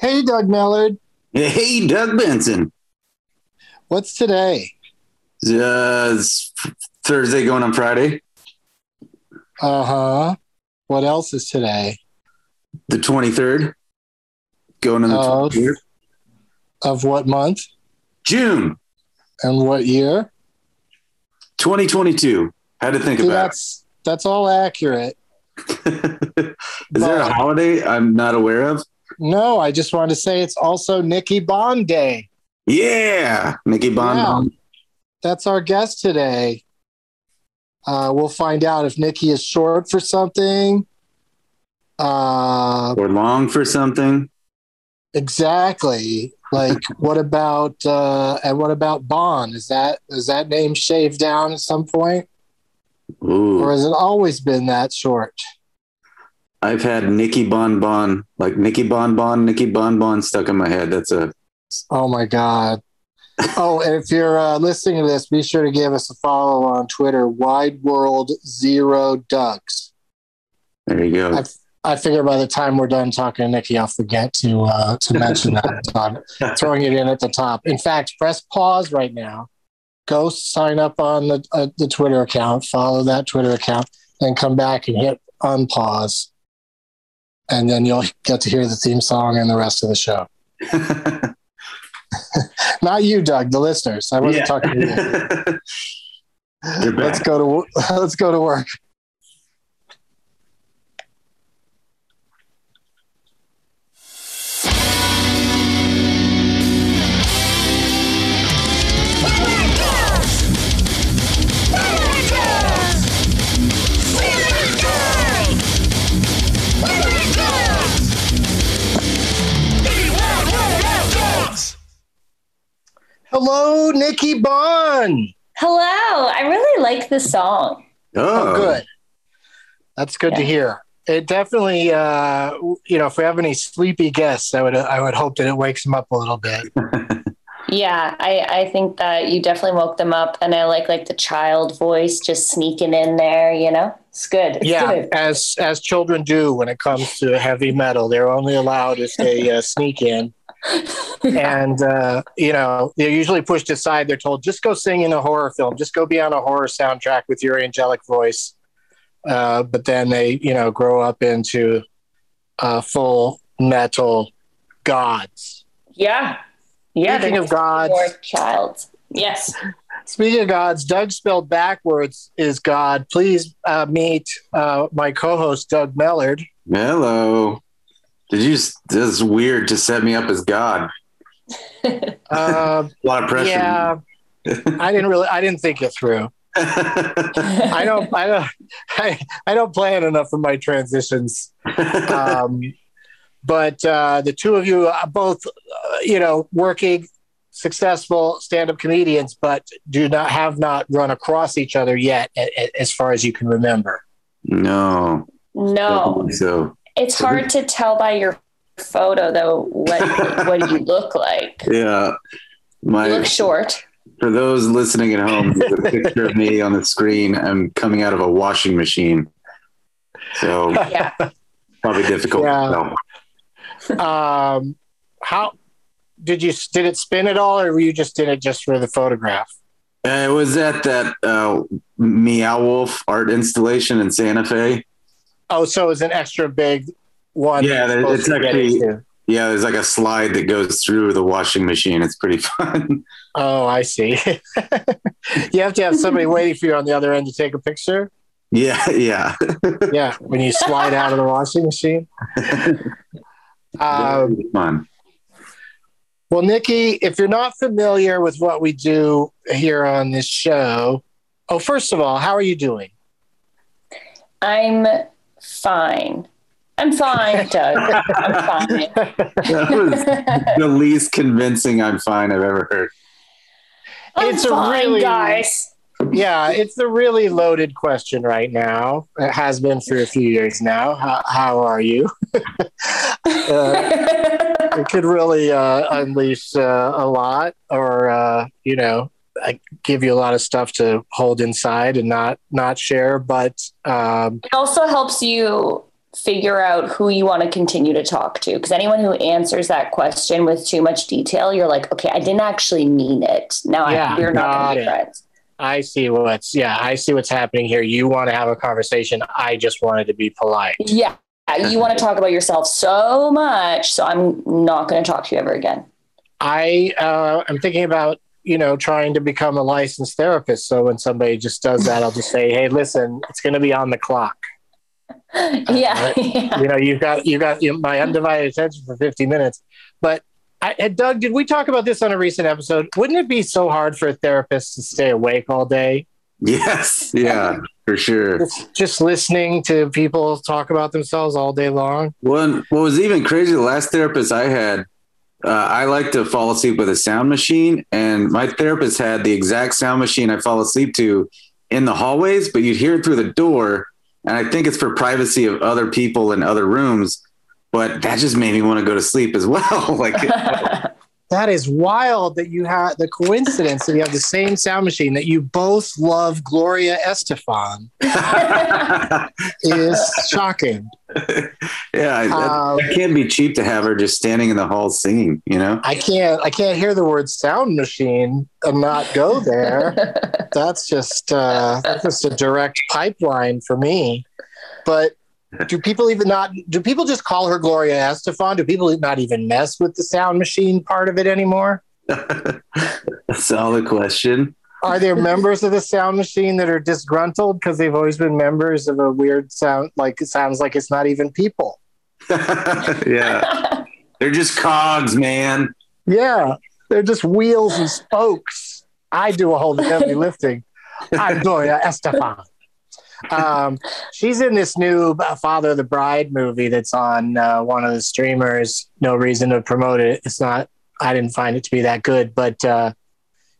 Hey, Doug Mellard. Hey, Doug Benson. What's today? Uh, Thursday going on Friday, Uh huh. What else is today? the 23rd. Going on the Oh. 23rd. Of what month June and what year? 2022. Had to think See, about that's that's all accurate. it. Is there a holiday I'm not aware of? No, I just wanted to say it's also Nikki Bon Day. Yeah. Nikki Bon. Yeah. That's our guest today. Uh, we'll find out if Nikki is short for something. Uh, Or long for something. exactly. Like, what about uh, and what about Bon? Is that is that name shaved down at some point, or has it always been that short? I've had Nikki Bon Bon, like Nikki Bon Bon, Nikki Bon Bon stuck in my head. That's a Oh my God. Oh, and if you're uh, listening to this, be sure to give us a follow on Twitter, Wide World Zero Ducks. there you go. I, I figure by the time we're done talking to Nikki, I'll forget to uh, to mention that. So I'm throwing it in at the top. In fact, press pause right now. Go sign up on the uh, the Twitter account, follow that Twitter account, then come back and hit unpause, and then you'll get to hear the theme song and the rest of the show. Not you, Doug. The listeners. I wasn't Yeah. talking to you. Let's go to let's go to work. Hello, Nikki Bon. Hello. I really like this song. Oh, Oh, good. That's good to hear. It definitely, uh, you know, if we have any sleepy guests, I would, I would hope that it wakes them up a little bit. Yeah, I, I think that you definitely woke them up, and I like like the child voice just sneaking in there. You know, it's good. It's yeah, good. as as children do when it comes to heavy metal, they're only allowed if they uh, sneak in, and uh, you know they're usually pushed aside. They're told just go sing in a horror film, just go be on a horror soundtrack with your angelic voice. Uh, but then they, you know, grow up into uh, full metal gods. Yeah, yeah. Speaking of gods, child. Yes. Speaking of gods, Doug spelled backwards is God. Please uh, meet uh, my co-host Doug Mellard. Hello. Did you? s- This is weird to set me up as God. Uh, A lot of pressure. yeah, I didn't really, I didn't think it through. I don't, I don't, I, I don't plan enough of my transitions. Um, but uh, the two of you are both, uh, you know, working successful stand-up comedians, but do not have not run across each other yet, a, a- as far as you can remember. no. No, So it's hard to tell by your photo though what what you look like. yeah, You my look short. for those listening at home, there's a picture of me on the screen. I'm coming out of a washing machine, so Yeah. probably difficult. Yeah. um, how did you did it spin at all, or were you just did it just for the photograph? Uh, it was at that uh, Meow Wolf art installation in Santa Fe. Oh, so it was an extra big one. Yeah, there- it's to get actually- Yeah, there's like a slide that goes through the washing machine. It's pretty fun. Oh, I see. you have to have somebody waiting for you on the other end to take a picture. yeah, yeah. Yeah, when you slide out of the washing machine. Um, Very fun. well, Nikki, if you're not familiar with what we do here on this show, oh, first of all, how are you doing? I'm fine. I'm fine, Doug. I'm fine. That was the least convincing I'm fine I've ever heard. I'm It's a fine, really- guys. Yeah, it's a really loaded question right now. It has been for a few years now. How, how are you? uh, it could really uh, unleash uh, a lot, or uh, you know, like, give you a lot of stuff to hold inside and not not share. But um, it also helps you figure out who you want to continue to talk to because anyone who answers that question with too much detail you're like okay i didn't actually mean it now Yeah, I, we're not going to be friends I see what's yeah, I see what's happening here. You want to have a conversation. I just wanted to be polite. yeah you want to talk about yourself so much so i'm not going to talk to you ever again I uh, I'm thinking about you know trying to become a licensed therapist. So when somebody just does that, I'll just say, hey, listen, it's going to be on the clock. yeah, yeah. you know, you've got you got you know, my undivided attention for 50 minutes. But I, and Doug, did we talk about this on a recent episode? Wouldn't it be so hard for a therapist to stay awake all day, Yes, yeah, for sure. just, just listening to people talk about themselves all day long? One, what was even crazy, the last therapist I had, uh, I like to fall asleep with a sound machine, and my therapist had the exact sound machine I fall asleep to in the hallways, but you'd hear it through the door. And I think it's for privacy of other people in other rooms, but that just made me want to go to sleep as well. like, That is wild that you have the coincidence that you have the same sound machine that you both love Gloria Estefan is shocking. yeah, that, Um, that can't be cheap to have her just standing in the hall singing, you know? I can't I can't hear the word sound machine and not go there. that's just uh, that's just a direct pipeline for me. But do people even not do people just call her Gloria Estefan? Do people not even mess with the sound machine part of it anymore? Solid question. Are there members of the sound machine that are disgruntled because they've always been members of a weird sound like it sounds like it's not even people? yeah. They're just cogs, man. Yeah, they're just wheels and spokes. I do a whole heavy lifting. I'm Gloria Estefan. Um, she's in this new uh, Father of the Bride movie that's on uh, one of the streamers. No reason to promote it. It's not. I didn't find it to be that good, but uh,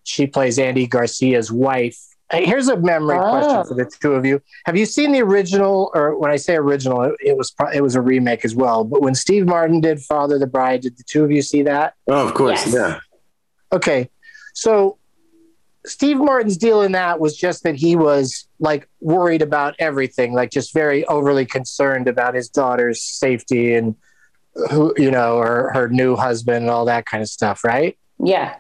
she plays Andy Garcia's wife. Here's a memory Oh. question for the two of you. Have you seen the original, or when I say original, it, it was pro- it was a remake as well. But when Steve Martin did Father of the Bride, did the two of you see that? Oh, of course. Yes. Yeah. Okay. So Steve Martin's deal in that was just that he was like worried about everything, like just very overly concerned about his daughter's safety and who, you know, her, her new husband and all that kind of stuff, right? yeah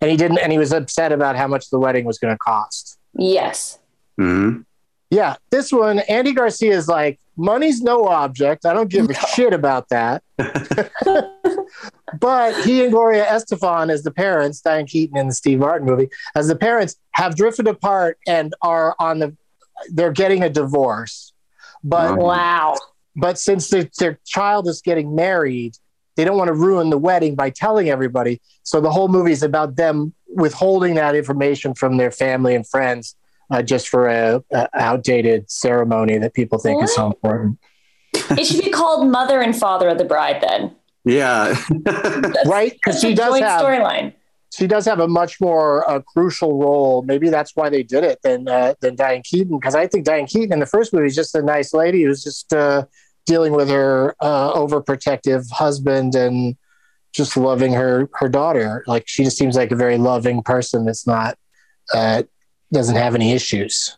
And he didn't, and he was upset about how much the wedding was going to cost. yes hmm Yeah. This one, Andy Garcia is like, money's no object. I don't give a shit about that. but he and Gloria Estefan, as the parents, Diane Keaton in the Steve Martin movie, as the parents, have drifted apart and are on the, they're getting a divorce. But Wow. wow but since their, their child is getting married, they don't want to ruin the wedding by telling everybody. So the whole movie is about them withholding that information from their family and friends uh, just for a, a outdated ceremony that people think is so important. it should be called mother and father of the bride then Yeah. Right? Because she a does have storyline she does have a much more uh, crucial role. Maybe that's why they did it than uh, than Diane Keaton. Because I think Diane Keaton in the first movie is just a nice lady who's just uh, dealing with her uh, overprotective husband and just loving her her daughter. Like she just seems like a very loving person that's not uh, doesn't have any issues.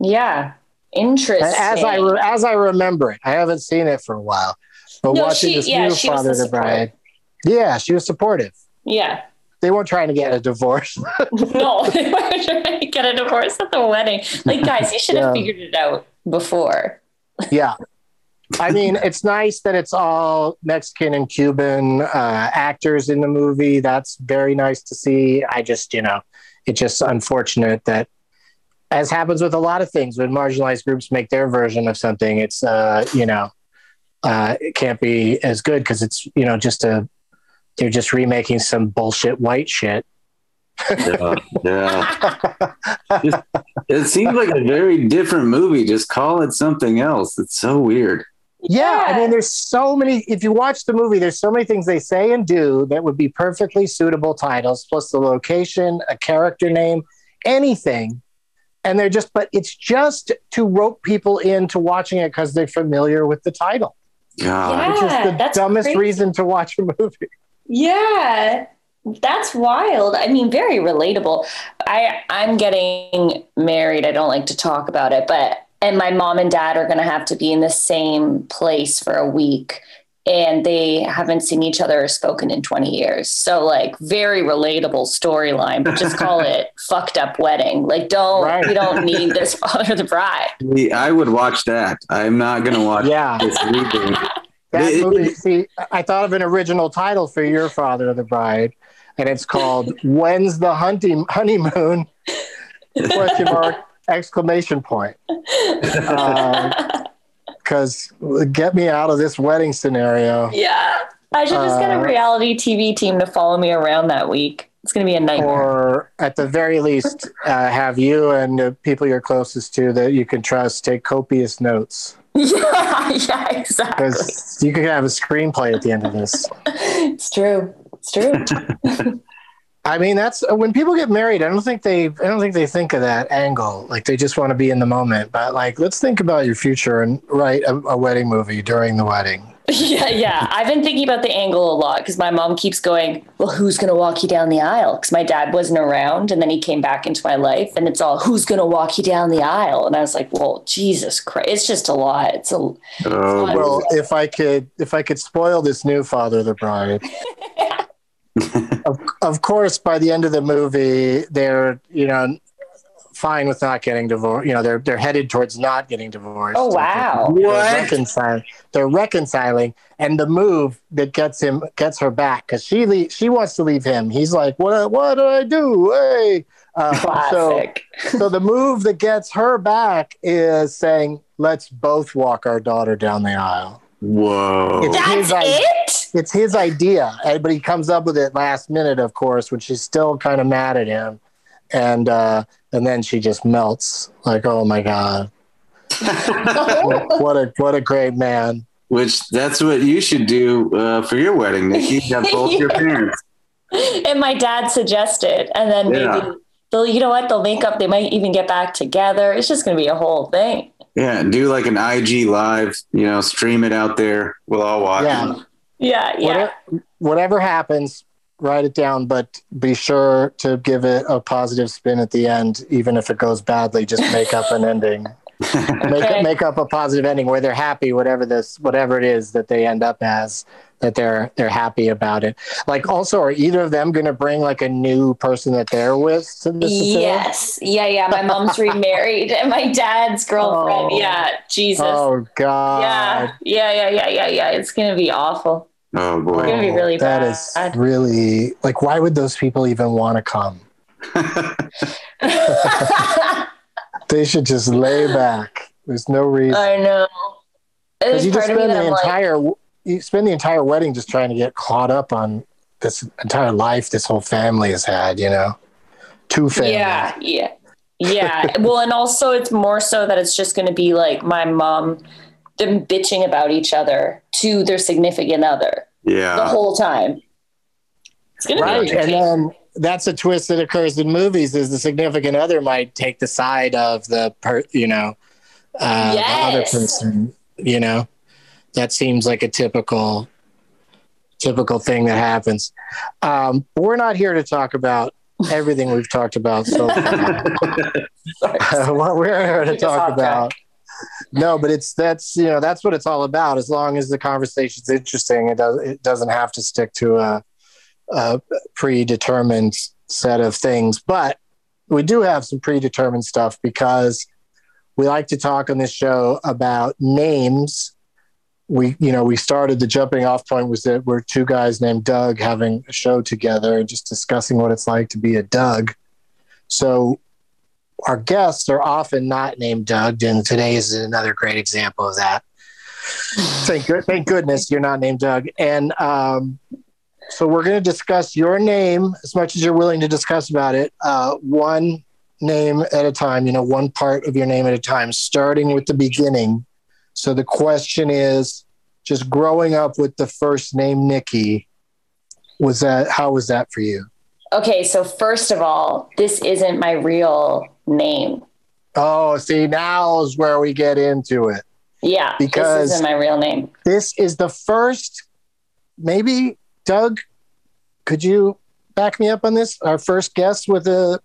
yeah interesting As I re- as I remember it, I haven't seen it for a while. But No, watching she- this yeah, new Father the Bride, yeah, she was supportive. yeah They weren't trying to get a divorce. no they weren't trying to get a divorce at the wedding like guys you should have Yeah. figured it out before yeah. I mean, it's nice that it's all Mexican and Cuban uh, actors in the movie. That's very nice to see. I just, you know, it's just unfortunate that, as happens with a lot of things, when marginalized groups make their version of something, it's, uh, you know, uh, it can't be as good because it's, you know, just a, they're just remaking some bullshit white shit. yeah, yeah. Just- it seems like a very different movie. Just call it something else. It's so weird. Yeah, I mean, there's so many. If you watch the movie, there's so many things they say and do that would be perfectly suitable titles, plus the location, a character name, anything. And they're just, but it's just to rope people into watching it because they're familiar with the title, God. which is the that's dumbest crazy. reason to watch a movie. Yeah. That's wild. I mean, very relatable. I I'm getting married. I don't like to talk about it, but and my mom and dad are going to have to be in the same place for a week and they haven't seen each other or spoken in 20 years. So like very relatable storyline, but just call it fucked up wedding. Like don't Right. you don't need this father of the bride. See, I would watch that. I'm not gonna watch Yeah. this reboot. That It- movie, see, I thought of an original title for your Father of the Bride, and it's called "When's the Hunting Honeymoon?" Question mark exclamation point. Because get me out of this wedding scenario, Yeah. I should just get a Uh, reality TV team to follow me around that week. It's going to be a nightmare. or at the very least, uh, have you and the people you're closest to that you can trust take copious notes yeah, yeah, exactly. because you could have a screenplay at the end of this. It's true. It's true. I mean, that's when people get married. I don't think they, I don't think they think of that angle. Like they just want to be in the moment. But like, let's think about your future and write a, a wedding movie during the wedding. yeah, yeah. I've been thinking about the angle a lot because my mom keeps going, Well, who's going to walk you down the aisle? Because my dad wasn't around and then he came back into my life and it's all, Who's going to walk you down the aisle? And I was like, Well, Jesus Christ. It's just a lot. It's a, Oh, Well, if I could, if I could spoil this new father of the bride. of, of course, by the end of the movie, they're you know fine with not getting divorced. You know, they're they're headed towards not getting divorced. Oh, wow. They're What? reconciling. They're reconciling, and the move that gets him gets her back because she le- she wants to leave him. He's like, what What did I do? Hey. Uh, so so the move that gets her back is saying, "Let's both walk our daughter down the aisle." Whoa. It's That's his idea. it? It's his idea, but he comes up with it last minute, of course, when she's still kind of mad at him, and uh, and then she just melts like, "Oh my god, what a what a great man!" Which that's what you should do uh, for your wedding, Nikki. Have both your parents. and my dad suggested. And then maybe they'll, you know what? They'll make up. They might even get back together. It's just going to be a whole thing. Yeah, do like an IG live. You know, stream it out there. We'll all watch. Yeah. Yeah, yeah. Whatever, whatever happens, write it down, but be sure to give it a positive spin at the end, even if it goes badly. Just make up an ending. Make Okay. make up a positive ending where they're happy, whatever this, whatever it is that they end up as, that they're they're happy about it. Like, also, are either of them going to bring like a new person that they're with to this? film? Yes. Yeah, yeah. My mom's remarried and my dad's girlfriend. Oh. Yeah. Jesus. Oh God. yeah. Yeah, yeah, yeah, yeah, yeah. It's going to be awful. Oh It's boy. gonna be really That bad. is really like, why would those people even want to come? They should just lay back. There's no reason. I know. Because you just part of me spend the I'm like, entire you spend the entire wedding just trying to get caught up on this entire life this whole family has had. You know, two families. Yeah, yeah, yeah. well, and also it's more so that it's just going to be like my mom, them bitching about each other to their significant other Yeah, the whole time. It's going to right. be And then that's a twist that occurs in movies: is the significant other might take the side of the per, you know, uh, the other person. You know, that seems like a typical typical thing that happens. Um, we're not here to talk about everything we've talked about so far. what we're here to Keep talk on track. about. No, but it's that's you know that's what it's all about. As long as the conversation's interesting, it does it doesn't have to stick to a, a predetermined set of things. But we do have some predetermined stuff because we like to talk on this show about names we, you know, we started the jumping off point was that we're two guys named Doug having a show together and just discussing what it's like to be a Doug. So our guests are often not named Doug, and today is another great example of that. thank, thank goodness you're not named Doug. And um, so we're going to discuss your name as much as you're willing to discuss about it, uh, one name at a time, you know, one part of your name at a time, starting with the beginning. So the question is just growing up with the first name Nikki, was that, how was that for you? Okay, so first of all, this isn't my real name. Oh, see, now is where we get into it. Yeah, because this isn't my real name. This is the first, maybe, Doug, could you back me up on this? Our first guest with a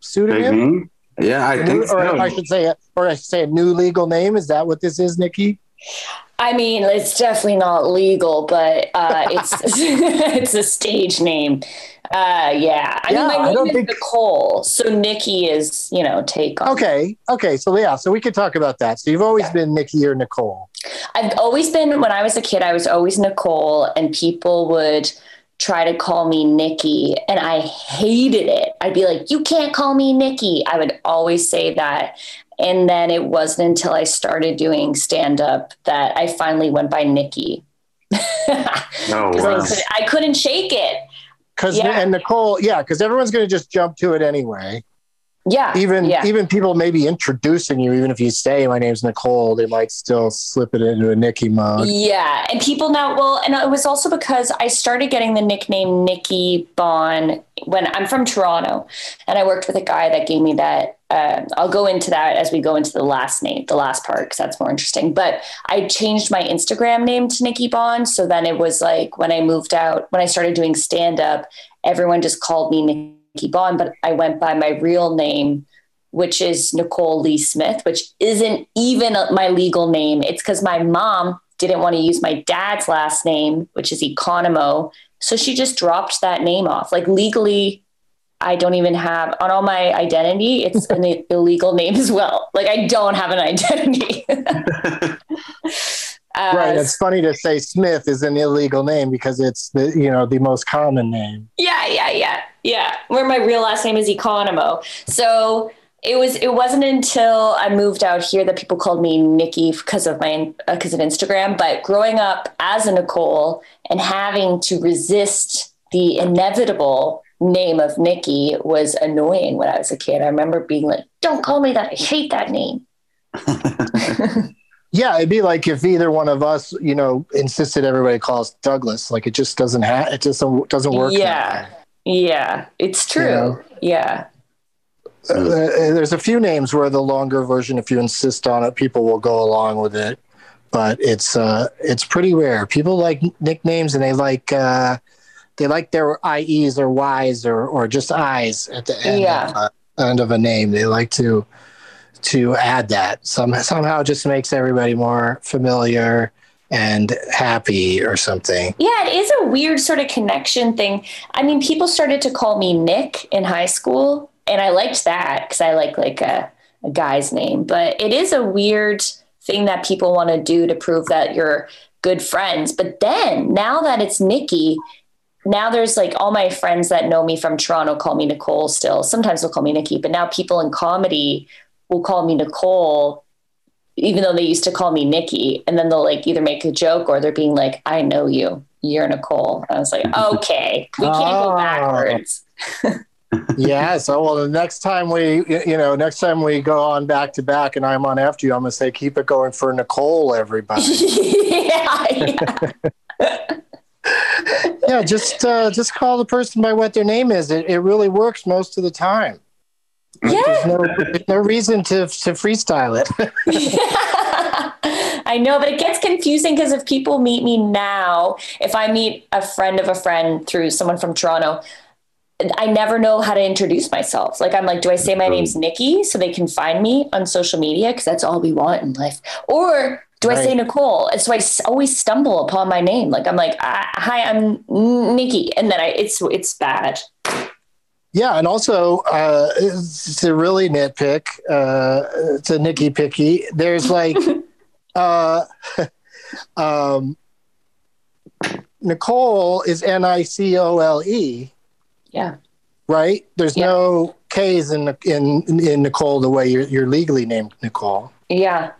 pseudonym? Mm-hmm. Yeah, I think or so. I should say, or I should say, a new legal name. Is that what this is, Nikki? I mean, it's definitely not legal, but uh, it's it's a stage name. Uh, yeah, I Yeah, mean, I my name don't is think- Nicole, so Nikki is you know take on. Okay. Okay. So, yeah. So we could talk about that. So you've always been Nikki or Nicole. I've always been when I was a kid, I was always Nicole, and people would try to call me Nikki, and I hated it. I'd be like, "You can't call me Nikki." I would always say that. And then it wasn't until I started doing stand up that I finally went by Nikki. Oh, 'Cause wow. I, could, I couldn't shake it. Because Yeah. and Nicole, yeah, because everyone's going to just jump to it anyway. Yeah. Even yeah. even people maybe introducing you, even if you say my name's Nicole, they might still slip it into a Nikki mode. Yeah, and people now, well, and it was also because I started getting the nickname Nikki Bon when I'm from Toronto, and I worked with a guy that gave me that. Uh, I'll go into that as we go into the last name, the last part, because that's more interesting. But I changed my Instagram name to Nikki Bon so then it was like when I moved out, when I started doing stand up, everyone just called me Nikki Bon, but I went by my real name which is Nicole Lee Smith, which isn't even my legal name. It's because my mom didn't want to use my dad's last name, which is Economou. So she just dropped that name off. Like legally, I don't even have on all my identity, it's an illegal name as well. Like I don't have an identity. Uh, Right. It's funny to say Smith is an illegal name because it's the you know the most common name. Yeah, yeah, yeah, yeah. Where my real last name is Economou. So it was. It wasn't until I moved out here that people called me Nikki because of my because of Instagram. But growing up as a Nicole and having to resist the inevitable name of Nikki was annoying when I was a kid. I remember being like, "Don't call me that. I hate that name." Yeah, it'd be like if either one of us, you know, insisted everybody calls Douglas. Like it just doesn't have it just doesn't doesn't work. Yeah. Way. Yeah, it's true. Yeah. Uh, there's a few names where the longer version, if you insist on it, people will go along with it. But it's uh, it's pretty rare. People like nicknames, and they like uh, they like their IEs or Ys or or just Is at the end, Yeah. of, uh, end of a name. They like to to add that some somehow it just makes everybody more familiar and happy or something. Yeah, it is a weird sort of connection thing. I mean, people started to call me Nick in high school, and I liked that because I like like a, a guy's name. But it is a weird thing that people want to do to prove that you're good friends. But then now that it's Nikki, now there's like all my friends that know me from Toronto call me Nicole still. Sometimes they'll call me Nikki, but now people in comedy will call me Nicole even though they used to call me Nikki, and then they'll like either make a joke or they're being like, I know you, you're Nicole. I was like, okay, we can't Oh. go backwards. yeah. So, well, the next time we, you know, next time we go on back to back and I'm on after you, I'm going to say, keep it going for Nicole, everybody. yeah, yeah. yeah. Just, uh, just call the person by what their name is. It, it really works most of the time. Yeah. There's no, there's no reason to, to freestyle it. I know, but it gets confusing because if people meet me now, if I meet a friend of a friend through someone from Toronto, I never know how to introduce myself. Like, I'm like, do I say my name's Nikki so they can find me on social media? Because that's all we want in life. Or do I say Nicole? And so I s- always stumble upon my name. Like, I'm like, "Ah, hi, I'm Nikki. And then I, it's, it's bad. Yeah, and also uh, it's a really nitpick. Uh, it's a Nicky picky. There's like, uh, um, Nicole is N I C O L E, Yeah. right? There's Yeah. no K's in in in Nicole the way you're, you're legally named Nicole. Yeah.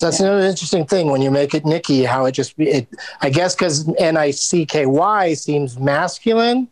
That's another interesting thing when you make it Nikki. How it just it. I guess because N I C K Y seems masculine.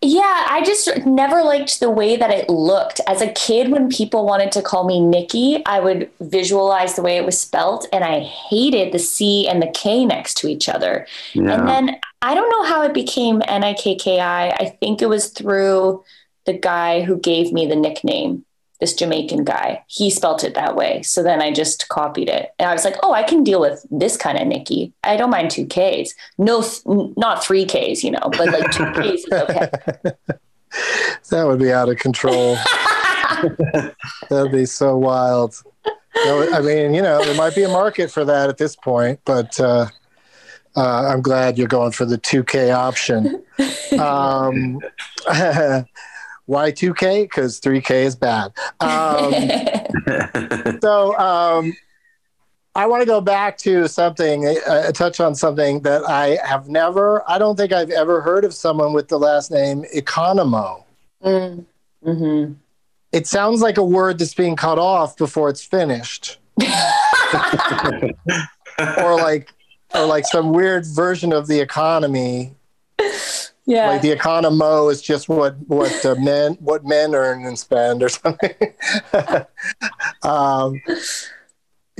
Yeah, I just never liked the way that it looked. As a kid, when people wanted to call me Nikki, I would visualize the way it was spelt, and I hated the C and the K next to each other. And then I don't know how it became N I K K I. I think it was through the guy who gave me the nickname, this Jamaican guy. He spelt it that way. So then I just copied it. And I was like, oh, I can deal with this kind of Nikki. I don't mind two Ks. No, th- not three Ks, you know, but like two Ks is okay. That would be out of control. That'd be so wild. I mean, you know, there might be a market for that at this point, but uh, uh, I'm glad you're going for the 2K option. Um, why 2K? Because 3K is bad. Um, so um, I want to go back to something, uh, touch on something that I have never, I don't think I've ever heard of someone with the last name Economou. Mm. hmm It sounds like a word that's being cut off before it's finished, or like, or like some weird version of the economy. Yeah. Like the economo is just what what uh, men what men earn and spend or something. um,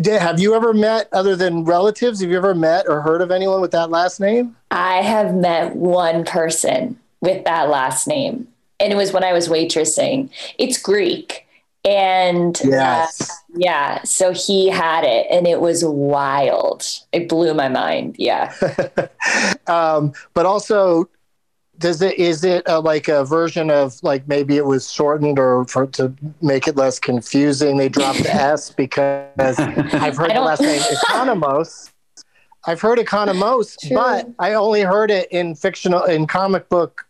have you ever met other than relatives? Have you ever met or heard of anyone with that last name? I have met one person with that last name, and it was when I was waitressing. It's Greek. And uh, yeah, so he had it, and it was wild. It blew my mind. Yeah. um, but also does it is it uh like a version of like maybe it was shortened or for to make it less confusing they dropped the s because i've heard the last name economos i've heard economos True. but i only heard it in fictional in comic book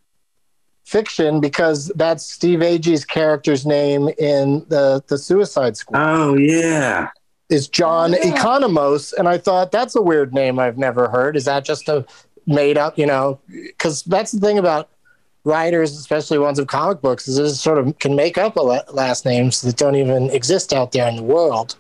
fiction because that's steve agee's character's name in the the suicide squad oh yeah. is John Yeah. Economos, and I thought that's a weird name I've never heard. Is that just a made up? You know, because that's the thing about writers, especially ones of comic books, is this sort of can make up a last names that don't even exist out there in the world.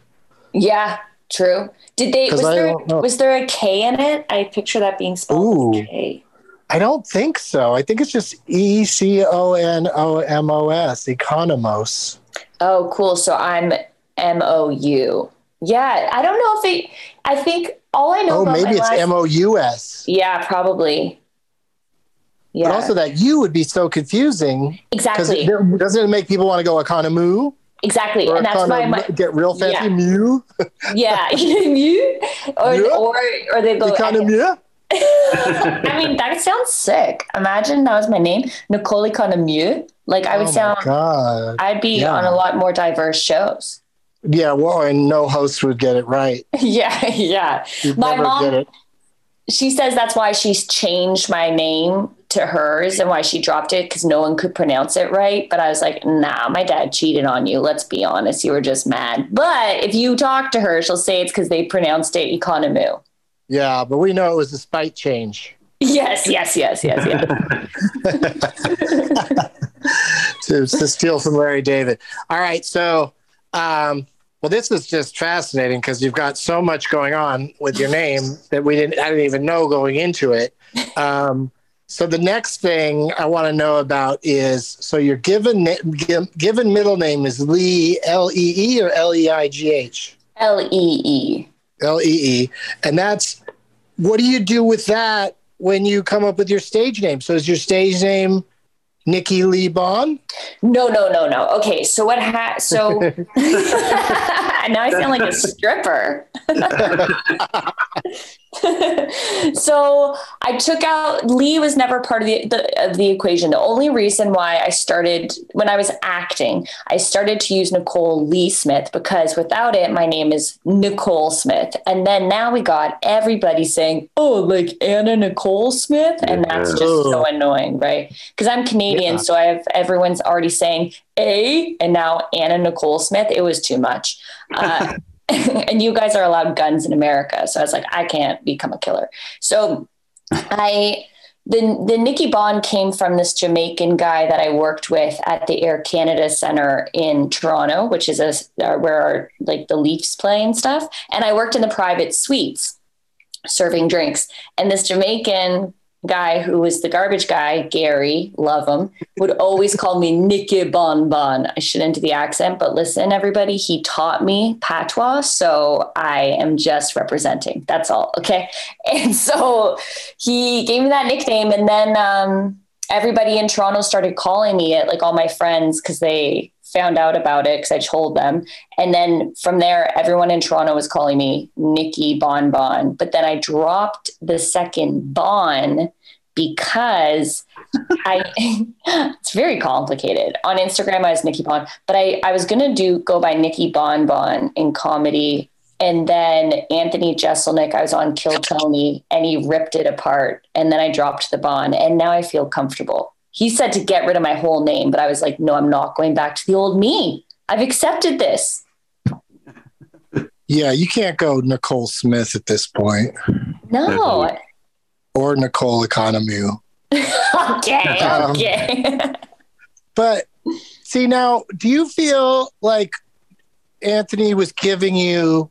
Yeah, true. Did they? was I there was there a K in it? I picture that being spelled Ooh. K. I don't think so. I think it's just E C O N O M O S, Economos. Oh, cool. So I'm M O U. Yeah, I don't know if they. I think all I know. Oh, maybe it's M O U S. Yeah, probably. Yeah, But also that you would be so confusing exactly, it, doesn't it make people want to go Economoo exactly, or and that's why my get real fancy Yeah. Mew? yeah, mew, or Yeah. or or they go. Economy? I mean, that sounds sick. Imagine that was my name, Nicole Economieux. Like I would oh sound. God. I'd be Yeah. on a lot more diverse shows. Yeah, well, and no host would get it right. yeah, yeah. You'd My never mom- get it. She says that's why she's changed my name to hers and why she dropped it because no one could pronounce it right. But I was like, nah, my dad cheated on you. Let's be honest. You were just mad. But if you talk to her, she'll say it's because they pronounced it economu. Yeah, but we know it was a spite change Yes, yes, yes, yes, yes. to, to steal from Larry David. All right, so um, well, this is just fascinating because you've got so much going on with your name that we didn't. I didn't even know going into it. Um, so the next thing I want to know about is so your given given middle name is Lee L E E or L E I G H. L E E. L E E, and that's what do you do with that when you come up with your stage name? So is your stage name Nikki Lee Bon? No, no, no, no. Okay, so what ha so now I sound like a stripper. so I took out Lee was never part of the, the of the equation. The only reason why I started when I was acting, I started to use Nicole Lee Smith because without it, my name is Nicole Smith. And then now we got everybody saying, "Oh, like Anna Nicole Smith," and that's just so annoying, right? Because I'm Canadian, Yeah. so I have everyone's already saying A, and now Anna Nicole Smith. It was too much. Uh, and you guys are allowed guns in America. So I was like, I can't become a killer. So I the the Nikki Bon came from this Jamaican guy that I worked with at the Air Canada Center in Toronto, which is a where our, like the Leafs play and stuff. And I worked in the private suites serving drinks. And this Jamaican guy who was the garbage guy, Gary, love him, would always call me Nikki Bon Bon. I shouldn't do the accent, but listen, everybody, he taught me patois. So I am just representing. That's all. Okay. And so he gave me that nickname. And then um, everybody in Toronto started calling me it, like all my friends, because they found out about it because I told them. And then from there, everyone in Toronto was calling me Nikki Bon Bon. But then I dropped the second Bon because I it's very complicated. On Instagram, I was Nikki Bon, but I, I was gonna do go by Nikki Bon Bon in comedy. And then Anthony Jeselnik, I was on Kill Tony and he ripped it apart. And then I dropped the Bon and now I feel comfortable he said to get rid of my whole name, but I was like, no, I'm not going back to the old me. I've accepted this. Yeah, you can't go Nicole Smith at this point. No. Or Nicole Economou. okay, um, okay. but see now, do you feel like Anthony was giving you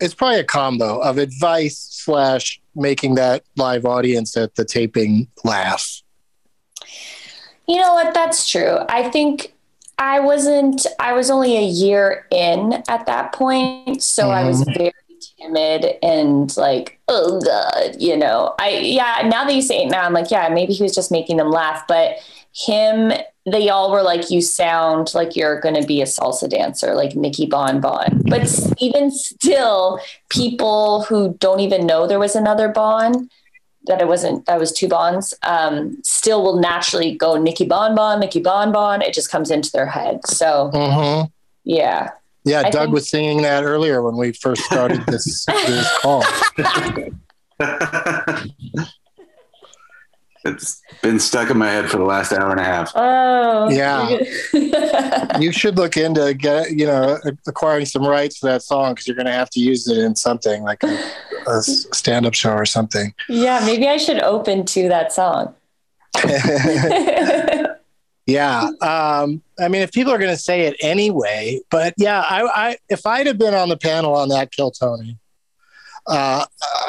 it's probably a combo of advice slash making that live audience at the taping laugh you know what? That's true. I think I wasn't, I was only a year in at that point. So mm-hmm. I was mm-hmm. very timid and like, oh God, you know, I, yeah, now that you say it now, I'm like, yeah, maybe he was just making them laugh. But him, they all were like, you sound like you're going to be a salsa dancer, like Nikki Bon Bon. But even still, people who don't even know there was another Bon that it wasn't that was two bonds um, still will naturally go Nikki Bon Bon, Nikki Bon Bon. It just comes into their head. So mm-hmm. yeah. Yeah, I Doug think- was singing that earlier when we first started this, this call. it's been stuck in my head for the last hour and a half. Oh, yeah. you should look into get you know acquiring some rights to that song because you're going to have to use it in something like a, a stand-up show or something. Yeah, maybe I should open to that song. yeah, um, I mean, if people are going to say it anyway, but yeah, I, I if I'd have been on the panel on that Kill Tony uh,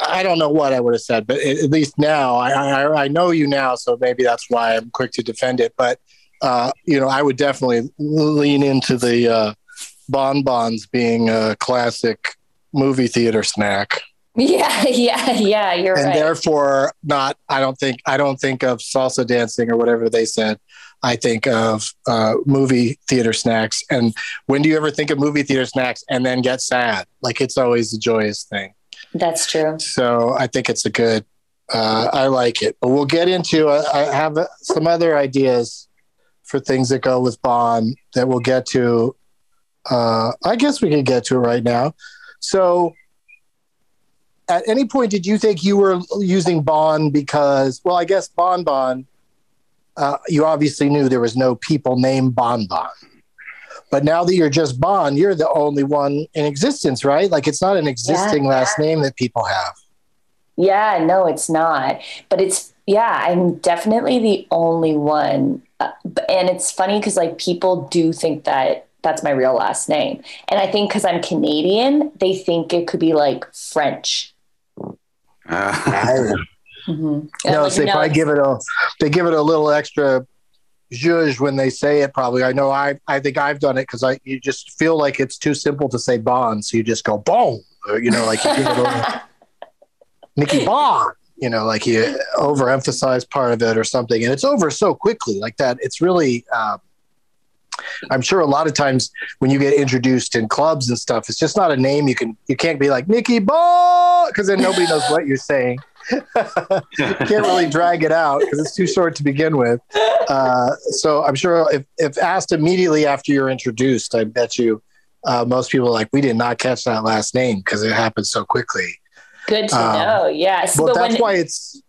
I don't know what I would have said, but at least now I, I, I, know you now, so maybe that's why I'm quick to defend it. But uh, you know, I would definitely lean into the uh, bonbons being a classic movie theater snack. Yeah, yeah, yeah. You're and right. therefore, not. I don't think. I don't think of salsa dancing or whatever they said. I think of uh, movie theater snacks. And when do you ever think of movie theater snacks and then get sad? Like it's always a joyous thing. That's true. So I think it's a good. Uh, I like it, but we'll get into. Uh, I have some other ideas for things that go with Bon that we'll get to. Uh, I guess we can get to it right now. So, at any point, did you think you were using Bon because? Well, I guess Bon Bon. Uh, you obviously knew there was no people named Bon Bon. But now that you're just Bon, you're the only one in existence, right? Like it's not an existing yeah, last name that people have. Yeah, no, it's not. But it's yeah, I'm definitely the only one. Uh, and it's funny because like people do think that that's my real last name, and I think because I'm Canadian, they think it could be like French. Uh, mm-hmm. No, like, so they probably give it a they give it a little extra zhuzh when they say it. Probably, I know. I I think I've done it because I you just feel like it's too simple to say Bond, so you just go boom. You know, like you Nikki Bon. You know, like you overemphasize part of it or something, and it's over so quickly like that. It's really. Um, I'm sure a lot of times when you get introduced in clubs and stuff, it's just not a name you can you can't be like Nikki Ball because then nobody knows what you're saying. can't really drag it out because it's too short to begin with. Uh, so I'm sure if, if asked immediately after you're introduced, I bet you uh, most people are like, we did not catch that last name because it happened so quickly. Good to um, know. Yes. But, but that's why it's,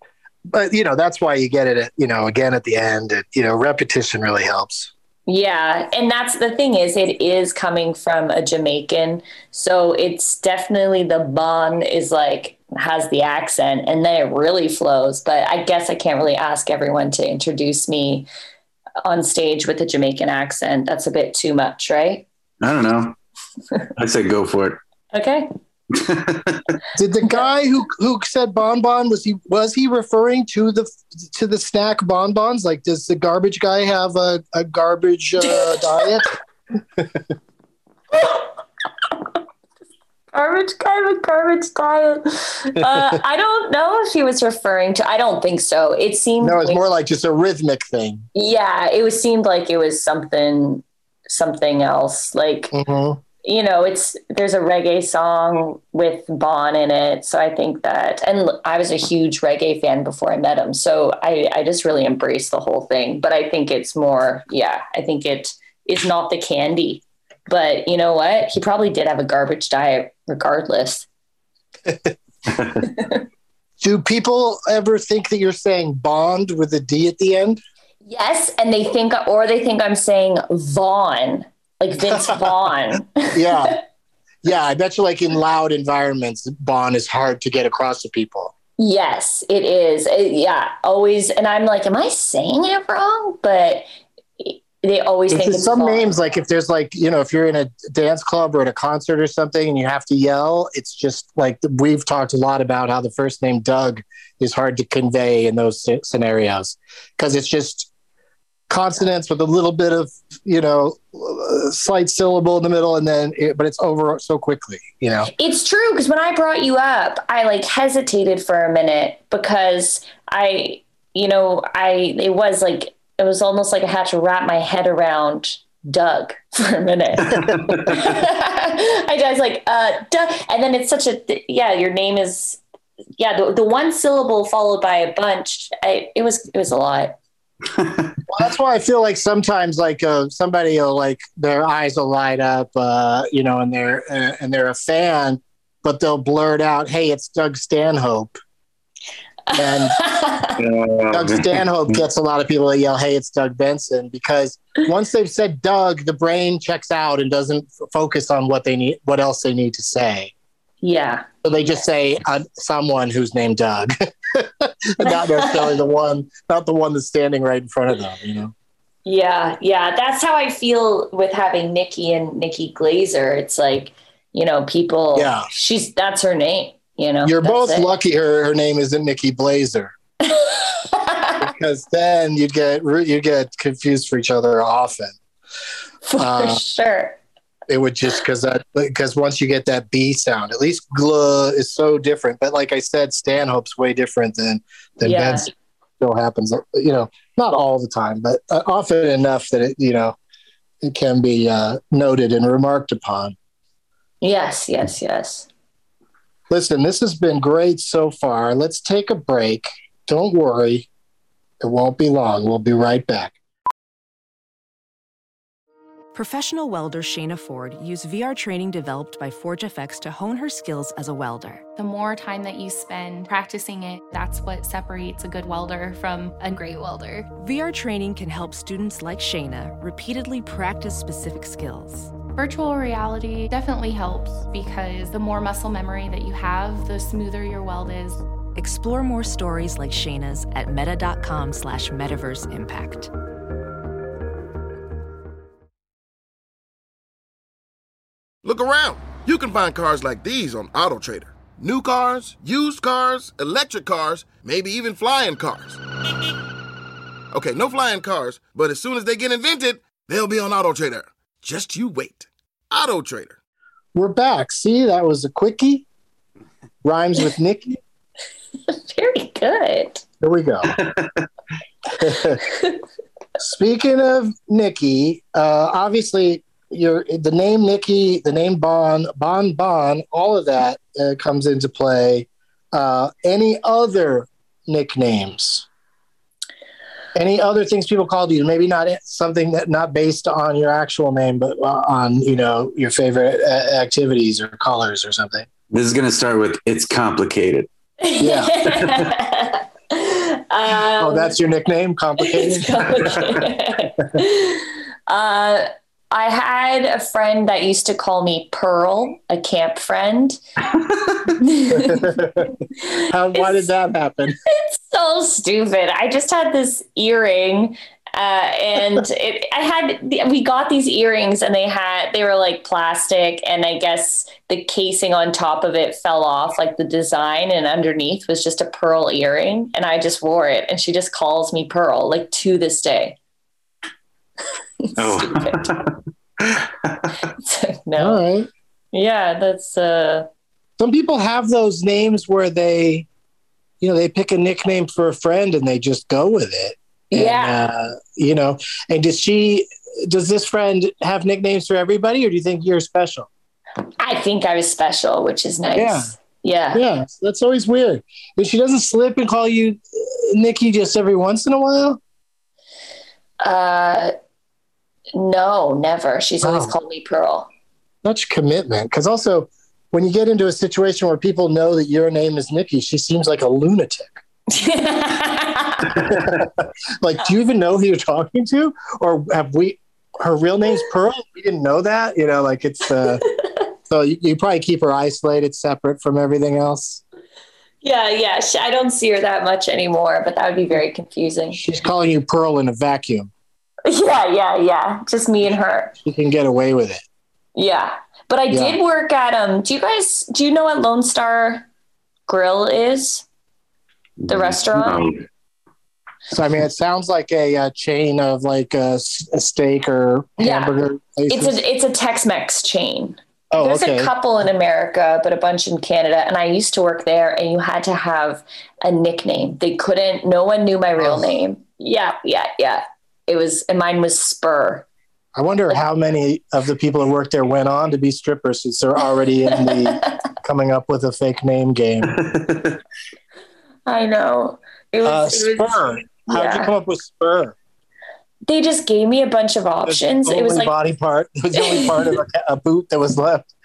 but you know, that's why you get it, at, you know, again at the end, it, you know, repetition really helps. Yeah, and that's the thing is it is coming from a Jamaican, so it's definitely the bon is like has the accent and then it really flows. But I guess I can't really ask everyone to introduce me on stage with a Jamaican accent. That's a bit too much, right? I don't know. I say go for it. Okay. Did the guy who who said bonbon was he was he referring to the to the snack bonbons? Like, does the garbage guy have a, a garbage uh, diet? garbage with garbage diet. Uh, I don't know if he was referring to. I don't think so. It seemed No, it's like- more like just a rhythmic thing. Yeah, it was seemed like it was something something else. Like Mhm. you know, it's there's a reggae song with Bon in it. So I think that, and I was a huge reggae fan before I met him. So I, I just really embraced the whole thing. But I think it's more, yeah, I think it is not the candy. But you know what? He probably did have a garbage diet regardless. Do people ever think that you're saying bond with a D at the end? Yes. And they think, or they think I'm saying Vaughn, like Vince Vaughn. Yeah. Yeah, I bet you like in loud environments, bond is hard to get across to people. Yes, it is. It- yeah, always. And I'm like, am I saying it wrong? But they always It's think it's some names, like if there's like, you know, if you're in a dance club or at a concert or something and you have to yell, it's just like we've talked a lot about how the first name Doug is hard to convey in those scenarios because it's just consonants with a little bit of, you know, uh, slight syllable in the middle and then, it, but it's over so quickly, you know? It's true because when I brought you up, I like hesitated for a minute because I, you know, I it was like it was almost like I had to wrap my head around Doug for a minute. I was like, uh, Doug, and then it's such a yeah. Your name is yeah. The, the one syllable followed by a bunch. I, it was it was a lot. Well, that's why I feel like sometimes like uh, somebody will like their eyes will light up, uh, you know, and they're uh, and they're a fan, but they'll blurt out, "Hey, it's Doug Stanhope," and Doug Stanhope gets a lot of people that yell, "Hey, it's Doug Benson," because once they've said Doug, the brain checks out and doesn't f- focus on what they need, what else they need to say. yeah. So they just say uh, someone who's named Doug, not necessarily the one, not the one that's standing right in front of them. You know. Yeah, yeah, that's how I feel with having Nikki and Nikki Glazer. It's like, you know, people. Yeah. she's that's her name. You know, You're both it. lucky her, her name isn't Nikki Blazer. because then you'd get you get confused for each other often. for uh, sure. It would just because that because once you get that B sound, at least gl is so different. But like I said, Stanhope's way different than than Yeah. Benson. Still happens, you know, not all the time, but uh, often enough that it you know it can be uh, noted and remarked upon. Yes, yes, yes. Listen, this has been great so far. Let's take a break. Don't worry, it won't be long. We'll be right back. Professional welder Shayna Ford used VR training developed by ForgeFX to hone her skills as a welder. The more time that you spend practicing it, that's what separates a good welder from a great welder. VR training can help students like Shayna repeatedly practice specific skills. Virtual reality definitely helps because the more muscle memory that you have, the smoother your weld is. Explore more stories like Shayna's at meta.com slash metaverse impact. Look around. You can find cars like these on AutoTrader. New cars, used cars, electric cars, maybe even flying cars. Okay, no flying cars, but as soon as they get invented, they'll be on AutoTrader. Just you wait. Auto Trader. We're back. See, that was a quickie. Rhymes with Nikki. Very good. Here we go. Speaking of Nikki, uh, obviously, your the name Nikki, the name Bon, Bon Bon, all of that uh, comes into play. Uh, any other nicknames? Any other things people called you? Maybe not something that not based on your actual name, but uh, on you know your favorite uh, activities or colors or something. This is going to start with it's complicated. Yeah. um, oh, that's your nickname, complicated. It's complicated. Uh, I had a friend that used to call me Pearl, a camp friend. How, why did that happen? It's so stupid. I just had this earring. Uh, and it, I had we got these earrings and they had they were like plastic and I guess the casing on top of it fell off like the design and underneath was just a pearl earring and I just wore it and she just calls me Pearl like to this day. oh. no. All right. Yeah, that's uh Some people have those names where they, you know, they pick a nickname for a friend and they just go with it. And, Yeah. uh, you know, and does she, does this friend have nicknames for everybody or do you think you're special? I think I was special, which is nice. Yeah. Yeah. Yeah. That's always weird. But she doesn't slip and call you uh, Nikki just every once in a while. Uh no, never. She's always Oh. called me Pearl. Such commitment. Cause also when you get into a situation where people know that your name is Nikki, she seems like a lunatic. like, do you even know who you're talking to? Or have we, her real name's Pearl? We didn't know that. You know, like it's, uh, so you, you probably keep her isolated, separate from everything else. yeah, yeah. I don't see her that much anymore, but that would be very confusing. She's calling you Pearl in a vacuum. Yeah, yeah, yeah. Just me and her. She can get away with it. Yeah. But I Yeah. did work at um do you guys do you know what Lone Star Grill is? The restaurant? No. So, I mean, it sounds like a, uh chain of like a steak or Yeah. hamburger. It's a it's a Tex-Mex chain. oh, There's okay. a couple in America, but a bunch in Canada. And I used to work there, and you had to have a nickname. They couldn't. No one knew my real Oh. name. Yeah, yeah, yeah. It was, and mine was Spur. I wonder how many of the people who worked there went on to be strippers since they're already in the coming up with a fake name game. I know. It was, Uh, it was- Spur. How'd you come up with Spur? They just gave me a bunch of options. It was like body part. It was the only part of a, a boot that was left.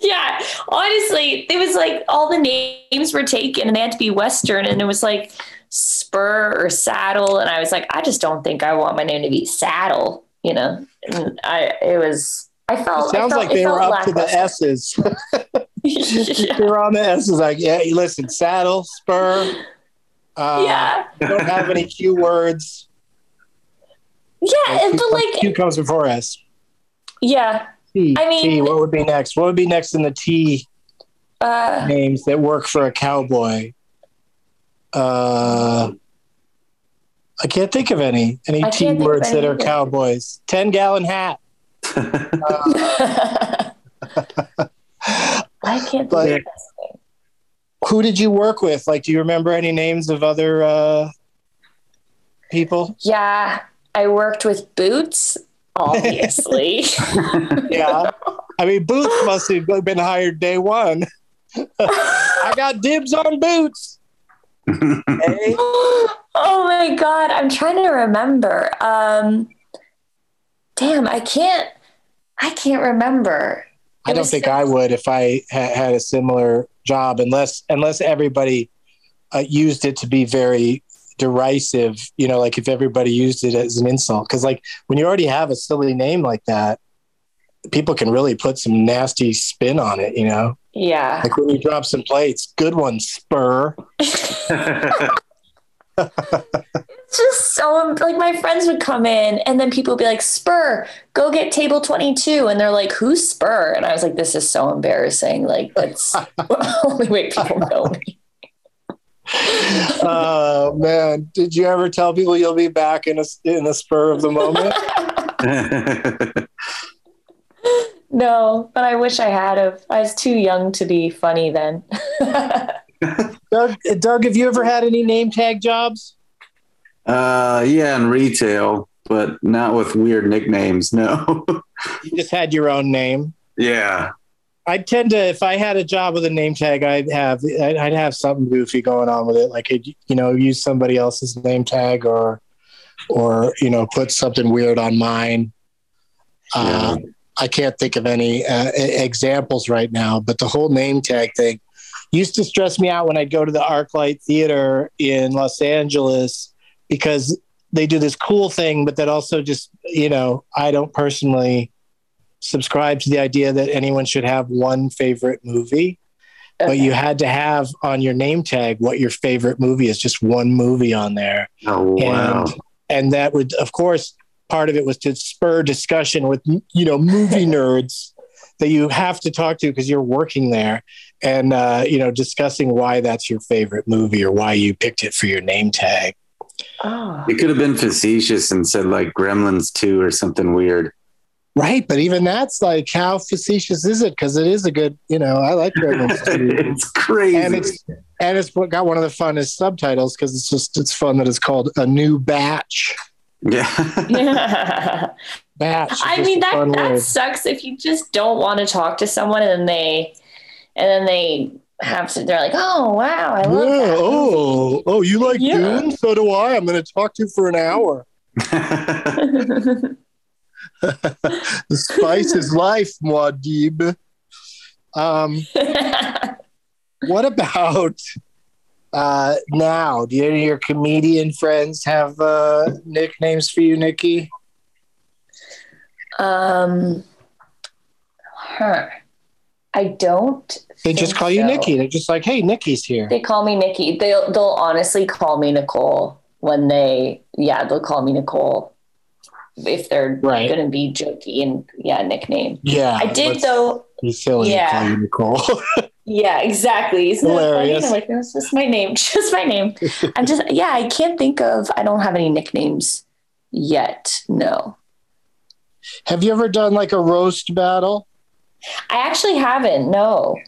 Yeah, honestly, it was like all the names were taken and they had to be Western, and it was like Spur or Saddle, and I was like, I just don't think I want my name to be Saddle, you know. And I, it was, I It felt, I sounds felt- like they were up to the. S's. yeah. they were on the S's. Like, yeah, listen, saddle, spur. Uh, yeah, Don't have any Q words. yeah, and, but like, Q comes before S. yeah, T. I mean- T. What would be next? What would be next in the T uh, names that work for a cowboy? Uh, I can't think of any any I T can't think of words that are cowboys. Ten gallon hat. I can't But- think of this. Who did you work with? Like, do you remember any names of other uh, people? Yeah, I worked with Boots, obviously. Yeah. I mean, Boots must have been hired day one. I got dibs on Boots. Oh my god, I'm trying to remember. Um damn, I can't I can't remember. I don't think so- I would if I ha- had a similar job, unless unless everybody uh, used it to be very derisive. You know, like if everybody used it as an insult, because like when you already have a silly name like that, people can really put some nasty spin on it. You know, Yeah. like when you drop some plates, good one, Spur. It's just so like my friends would come in and then people would be like, Spur, go get table 22. And they're like, who's Spur? And I was like, this is so embarrassing. Like that's the only way people know me. Oh man, did you ever tell people you'll be back in a in the spur of the moment? No, but I wish I had of. I was too young to be funny then. Doug, Doug, have you ever had any name tag jobs? uh, yeah, in retail, but not with weird nicknames. No. You just had your own name. yeah. I tend to, if I had a job with a name tag, I'd have I'd I'd have something goofy going on with it, like I'd, you know, use somebody else's name tag or or you know, put something weird on mine. Uh, I can't think of any uh, examples right now, but the whole name tag thing used to stress me out when I'd go to the ArcLight Theater in Los Angeles because they do this cool thing, but that also just you know I don't personally subscribe to the idea that anyone should have one favorite movie. But you had to have on your name tag what your favorite movie is, just one movie on there. Oh wow. And and that would of course part of it was to spur discussion with you know movie nerds that you have to talk to because you're working there and uh, you know discussing why that's your favorite movie or why you picked it for your name tag Oh. It could have been facetious and said like Gremlins 2 or something weird. right but even that's like how facetious is it because it is a good you know i like Gremlins too. it's crazy. and it's and it's got one of the funnest subtitles because it's just it's fun that it's called a new batch yeah. batch is I mean that that word. sucks if you just don't want to talk to someone and then they and then they have to they're like, Oh wow, I love Yeah, that. oh, oh, you like Yeah. Dune? So do I. I'm going to talk to you for an hour. The spice is life, Muad'Dib. Um, what about uh, now? Do any of your comedian friends have uh, nicknames for you, Nikki? um huh. I don't They just call you so. Nikki. They're just like, hey, Nikki's here. They call me Nikki. They'll they'll honestly call me Nicole when they yeah, they'll call me Nicole if they're Right. gonna be jokey and yeah, nickname. Yeah. I did though Be silly Yeah. Nicole. Yeah, exactly. Isn't that funny? Hilarious. I'm like, it's just my name. Just my name. I'm just, yeah, I can't think of, I don't have any nicknames yet. No. have you ever done like a roast battle? I actually haven't. No.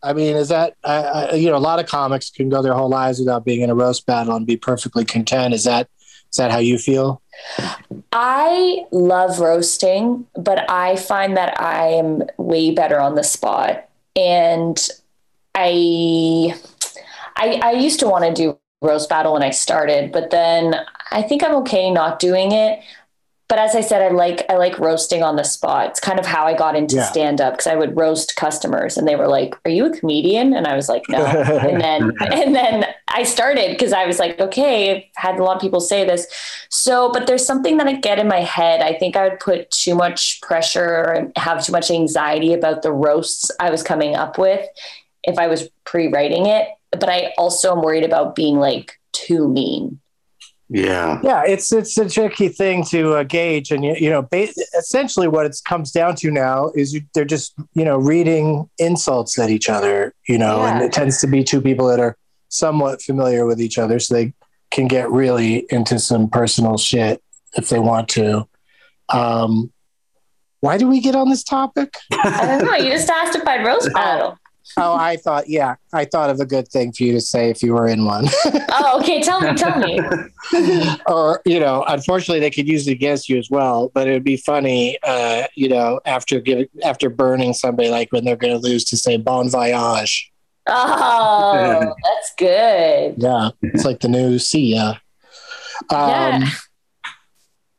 I mean, is that I, I, you know a lot of comics can go their whole lives without being in a roast battle and be perfectly content. Is that is that how you feel? I love roasting, but I find that I am way better on the spot. And I, I, I used to want to do roast battle when I started, but then I think I'm okay not doing it. But as I said, I like I like roasting on the spot. It's kind of how I got into Yeah. stand up because I would roast customers, and they were like, "Are you a comedian?" And I was like, "No." and then and then I started because I was like, okay, I've had a lot of people say this. So, but there's something that I get in my head. I think I would put too much pressure and have too much anxiety about the roasts I was coming up with if I was pre-writing it. But I also am worried about being like too mean. Yeah. Yeah, it's it's a tricky thing to uh, gauge, and you, you know, ba- essentially what it comes down to now is you, they're just you know reading insults at each other, you know, and it tends to be two people that are somewhat familiar with each other, so they can get really into some personal shit if they want to. Um, why do we get on this topic? I don't know. You just asked if I'd roast battle. Oh, I thought, yeah, I thought of a good thing for you to say if you were in one. Oh, okay. Tell me. Tell me. or, you know, unfortunately, they could use it against you as well. But it would be funny, uh, you know, after giving, after burning somebody, like when they're going to lose, to say "Bon voyage." Oh, that's good. Yeah, it's like the new "See ya." Um, Yeah.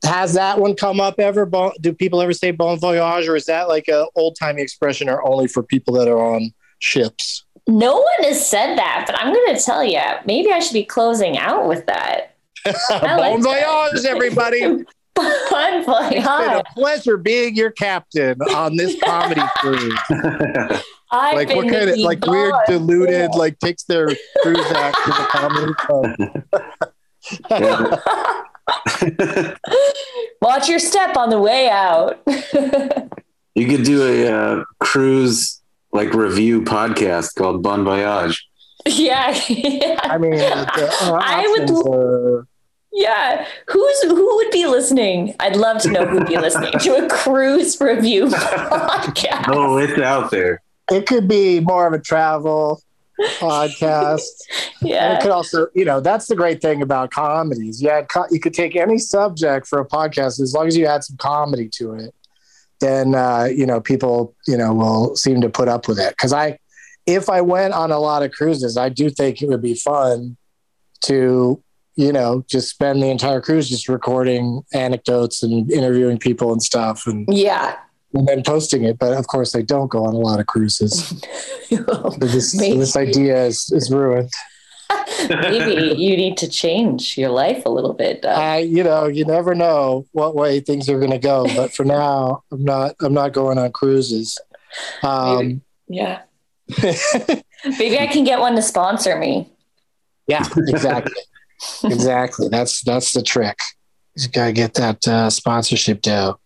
Has that one come up ever? Bon, do people ever say "Bon voyage," or is that like a old timey expression, or only for people that are on ships? No one has said that, but I'm going to tell you, maybe I should be closing out with that. I like bon that. voyage, everybody. Bon voyage. It's been a pleasure being your captain on this comedy cruise. I've like what kind of Nikki like weird Bon. diluted like takes their cruise act to the comedy club. Watch your step on the way out. you could do a uh, cruise like review podcast called Bon Voyage. yeah. yeah. I mean, the, uh, I would are- Yeah. Who's who would be listening? I'd love to know who'd be listening to a cruise review podcast. Oh, it's out there. it could be more of a travel podcast. And Yeah. it could also, you know, that's the great thing about comedies. You co- you could take any subject for a podcast as long as you add some comedy to it. Then uh, you know people you know will seem to put up with it. Because I, if I went on a lot of cruises, I do think it would be fun to you know just spend the entire cruise just recording anecdotes and interviewing people and stuff and, Yeah. and then posting it. But of course, I don't go on a lot of cruises. So this this idea is is ruined. Maybe you need to change your life a little bit. Doug. I, you know, you never know what way things are going to go. But for now, I'm not. I'm not going on cruises. Um, yeah. Maybe I can get one to sponsor me. yeah, exactly, exactly. That's that's the trick. You gotta get that uh, sponsorship dough.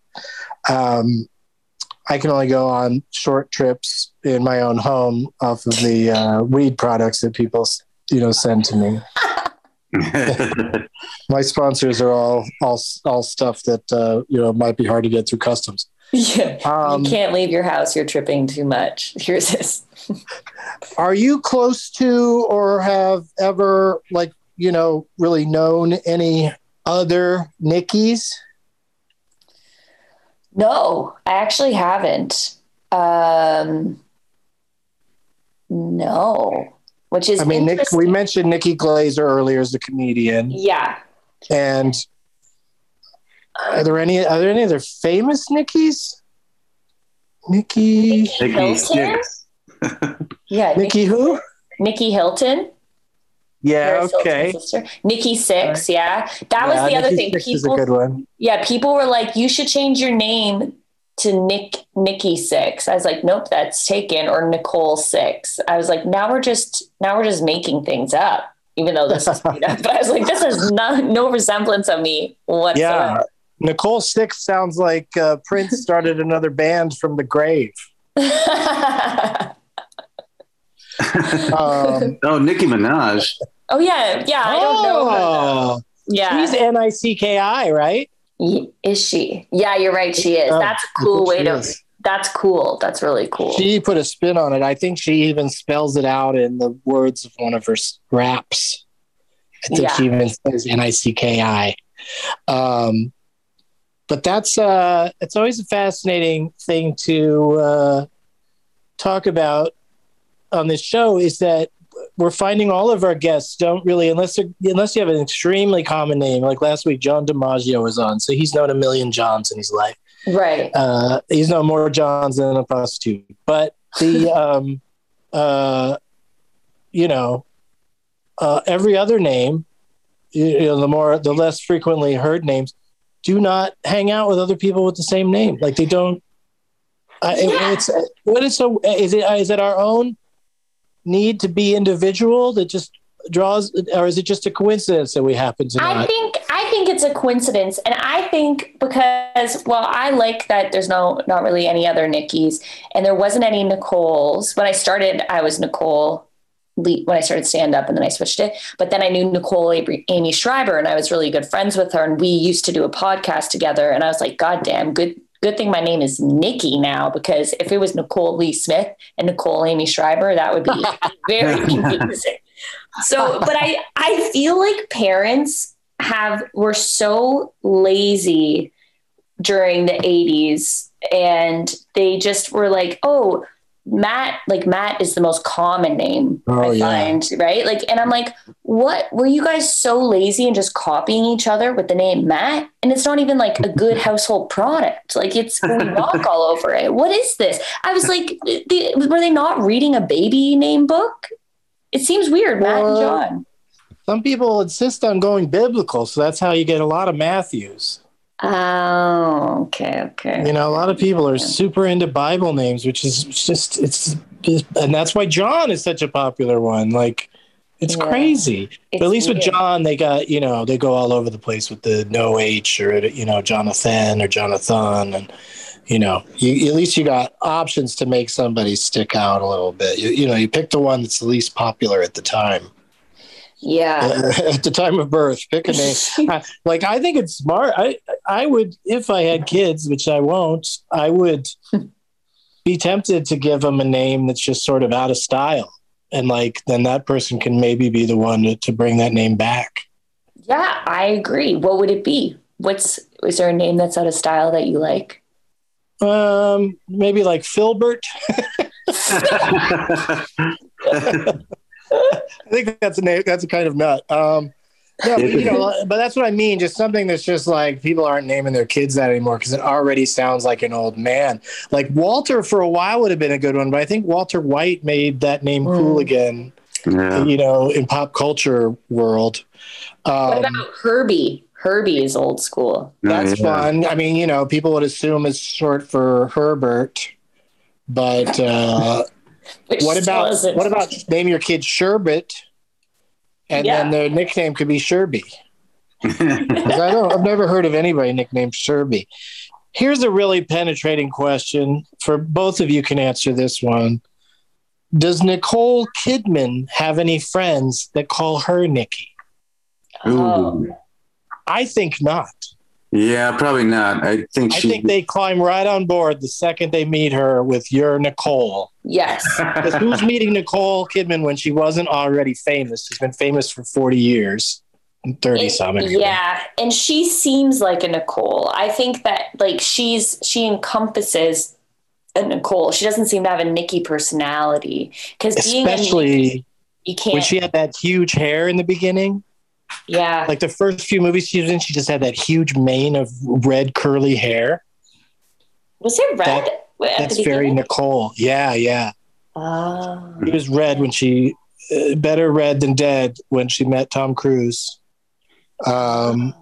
Um, I can only go on short trips in my own home off of the uh, weed products that people, you know, send to me. My sponsors are all all all stuff that uh, you know might be hard to get through customs. Yeah. Um, you can't leave your house. You're tripping too much. Here's this. Are you close to or have ever like you know really known any other Nickies? No, I actually haven't. Um, no, which is I mean, Nick, we mentioned Nikki Glazer earlier as the comedian, yeah. and are there any are there any other famous Nickies? Nikki, Nicky Hilton? Six. Yeah, Nikki, Nikki who? Nicky Hilton. Yeah, Paris okay. Sister. Nikki Sixx, yeah. That was Yeah, the other Nikki thing. Sixx is a good one. yeah, people were like, "You should change your name to Nick Nikki Sixx. I was like, "Nope, that's taken." Or Nicole Six. I was like, "Now we're just now we're just making things up." Even though this is made up, but I was like, "This has no, no resemblance of me Yeah. Nicole Six sounds like uh, Prince started another band from the grave. Um, oh, Nicki Minaj. oh yeah, yeah. I don't know. Her, oh, yeah, she's N I C K I, right? Is she? Yeah, you're right. She is. That's a cool way to. is. That's cool. That's really cool. She put a spin on it. I think she even spells it out in the words of one of her raps. I think Yeah. she even says N I C K I. Um, but that's uh, it's always a fascinating thing to uh, talk about on this show. Is that we're finding all of our guests don't really unless they're, unless you have an extremely common name. Like last week, John DiMaggio was on, so he's known a million Johns in his life right. uh, he's no more Johns than a prostitute. But the, um, uh, you know, uh, every other name, you, know, the more, the less frequently heard names, do not hang out with other people with the same name. Like they don't. It- Yeah. it's what is so is it is it our own need to be individual that just draws, or is it just a coincidence that we happen to I not? think I think it's a coincidence, and I think because well, I like that there's no not really any other Nickis, and there wasn't any Nicoles when I started. I was Nicole Le- when I started stand up, and then I switched it. But then I knew Nicole Aimee Schreiber, and I was really good friends with her, and we used to do a podcast together. And I was like, God damn, good good thing my name is Nikki now because if it was Nicole Lee Smith and Nicole Aimee Schreiber, that would be very confusing. So, but I I feel like parents have were so lazy during the 80s and they just were like, "Oh, Matt, like Matt is the most common name Oh, I yeah. find, right? Like, and I'm like, what were you guys so lazy and just copying each other with the name Matt? And it's not even like a good household product. Like, it's we rock all over it. What is this? I was like, they, were they not reading a baby name book? It seems weird, Matt and John. Some people insist on going biblical, so that's how you get a lot of Matthews. Oh, okay, okay. You know, a lot of people are super into Bible names, which is just it's, and that's why John is such a popular one. Like it's Yeah. crazy. It's but at least with. John, they got you know they go all over the place with the no H or you know Jonathan or Jonathan, and you know you, at least you got options to make somebody stick out a little bit. You, you know, you pick the one that's the least popular at the time. Yeah. at the time of birth. Pick a name. I- like I think it's smart. I I would if I had kids, which I won't. I would be tempted to give them a name that's just sort of out of style, and like then that person can maybe be the one to, to bring that name back. Yeah, I agree. What would it be? What's is there a name that's out of style that you like? Um, maybe like Filbert. I think that's a. That's a kind of nut. Um, no, but, you know, but that's what I mean. Just something that's just like people aren't naming their kids that anymore because it already sounds like an old man. Like Walter for a while would have been a good one, but I think Walter White made that name cool Mm. again. Yeah. you know, in pop culture world. What Um, about Herbie? Herbie is old school. that's Yeah. fun. I mean, you know, people would assume it's short for Herbert, but uh, Which what about wasn't. what about name your kid Sherbet, and Yeah. then their nickname could be Sherby. 'Cause I don't. I've never heard of anybody nicknamed Sherby. Here's a really penetrating question for both of you. Can answer this one. Does Nicole Kidman have any friends that call her Nikki? Oh. Ooh. I think not. Yeah, probably not. I think I think they climb right on board the second they meet her with your Nicole. Yes. 'Cause who's meeting Nicole Kidman when she wasn't already famous? She's been famous for 40 years, 30 something. Yeah, and she seems like a Nicole. I think that like she's she encompasses a Nicole. She doesn't seem to have a Nikki personality because being a Nikki, Especially you can't. when she had that huge hair in the beginning. Yeah, Like the first few movies she was in, she just had that huge mane of red curly hair. was it red? that- at That's very? Nicole. Yeah, yeah. Oh. It was red when she, uh, better red than dead when she met Tom Cruise. Um,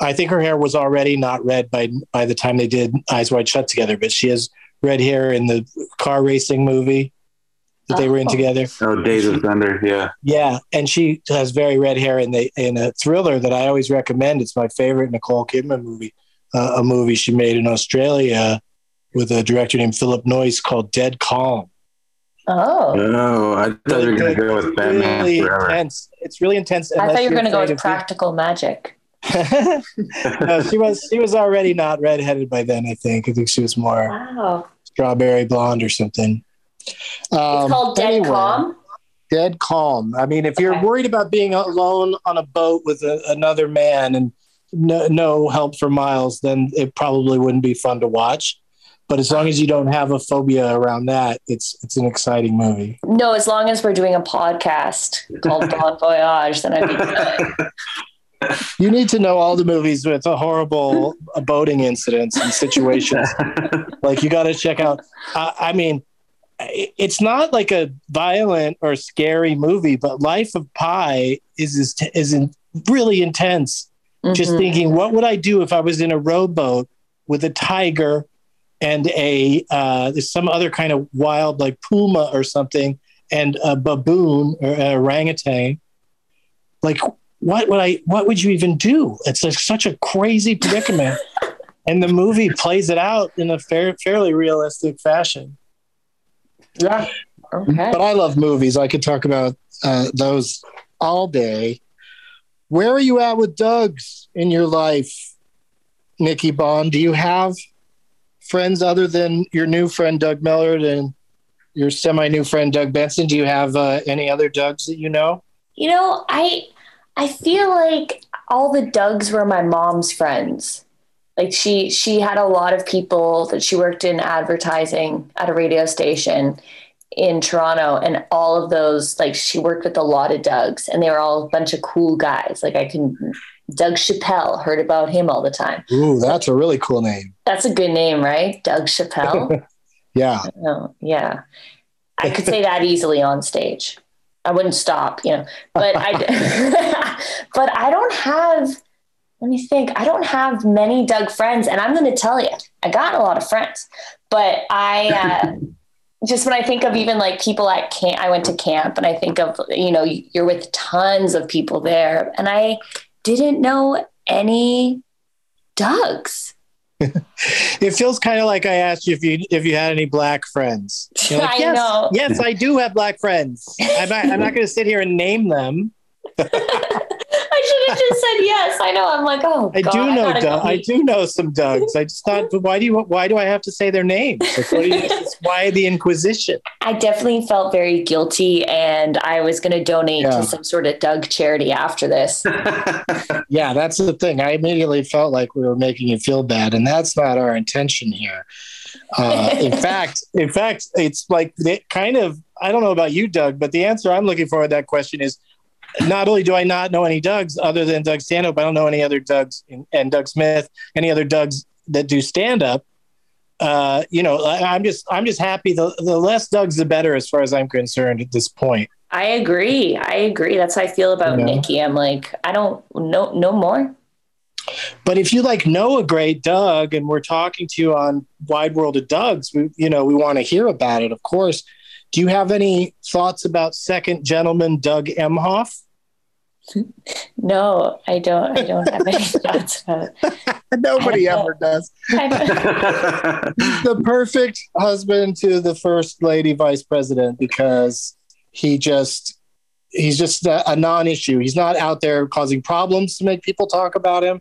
I think her hair was already not red by by the time they did Eyes Wide Shut together, but she has red hair in the car racing movie that they were in Oh. together. oh, Days of Thunder. Yeah. Yeah, and she has very red hair in the in a thriller that I always recommend. It's my favorite Nicole Kidman movie, uh, a movie she made in Australia with a director named Philip Noyce called Dead Calm. Oh. Oh, I thought you were going to go with Batman really Forever. intense. It's really intense. I thought you were going to go with practical magic. no, she was she was already not redheaded by then. I think. I think she was more Wow. strawberry blonde or something. Um, It's called Dead anyway, Calm. Dead calm. I mean, if you're Okay. worried about being alone on a boat with a, another man and no, no help for miles, then it probably wouldn't be fun to watch. But as long as you don't have a phobia around that, it's it's an exciting movie. No, as long as we're doing a podcast called Bon Voyage, then I'd be good. You need to know all the movies with a horrible boating incidents and situations. like you got to check out. I, I mean, i- it's not like a violent or scary movie, but Life of Pi is is, is in, really intense. Just Mhm. thinking, what would I do if I was in a rowboat with a tiger and a uh, some other kind of wild like puma or something and a baboon or an orangutan? Like, what would I? What would you even do? It's like such a crazy predicament, and the movie plays it out in a fair, fairly realistic fashion. Yeah, Okay. but I love movies. I could talk about uh, those all day. Where are you at with Doug's in your life, Nikki Bon? Do you have friends other than your new friend Doug Mellard and your semi-new friend Doug Benson? Do you have uh, any other Dougs that you know? You know, I I feel like all the Dougs were my mom's friends. Like she she had a lot of people that she worked in advertising at a radio station in Toronto and all of those like she worked with a lot of Dougs and they were all a bunch of cool guys. Like I can Doug Chappelle heard about him all the time. Ooh, that's a really cool name. That's a good name, right? Doug Chappelle. Yeah. Oh, yeah. I could say that easily on stage. I wouldn't stop, you know. But I but I don't have let me think. I don't have many Doug friends and I'm going to tell you. I got a lot of friends. But I uh just when I think of even like people at camp, I went to camp and I think of, you know, you're with tons of people there. And I didn't know any Dougs. It feels kind of like I asked you if you if you had any black friends. Like, I yes, know. yes, I do have black friends. I'm not, I'm not going to sit here and name them. I should have just said yes. I know. I'm like, oh, I God, do know gotta Doug. I do know some Dougs. I just thought, but why do you why do I have to say their names? Like, you, why the Inquisition? I definitely felt very guilty, and I was going to donate Yeah. to some sort of Doug charity after this. Yeah, that's the thing. I immediately felt like we were making you feel bad, and that's not our intention here. Uh, in fact, in fact, it's like the kind of I don't know about you, Doug, but the answer I'm looking for to that question is not only do I not know any Dougs other than Doug Stanhope, I don't know any other Dougs in, and Doug Smith, any other Dougs that do stand up. Uh, you know, I, I'm just I'm just happy. The the less Dougs, the better, as far as I'm concerned at this point. I agree. I agree. That's how I feel about Yeah. Nikki. I'm like, I don't know no more. But if you like know a great Doug and we're talking to you on Wide World of Dougs, we you know we want to hear about it, of course. Do you have any thoughts about second gentleman Doug Emhoff? No, I don't. I don't have any thoughts about it. Nobody I ever does. He's the perfect husband to the first lady vice president because he just he's just a, a non-issue. He's not out there causing problems to make people talk about him.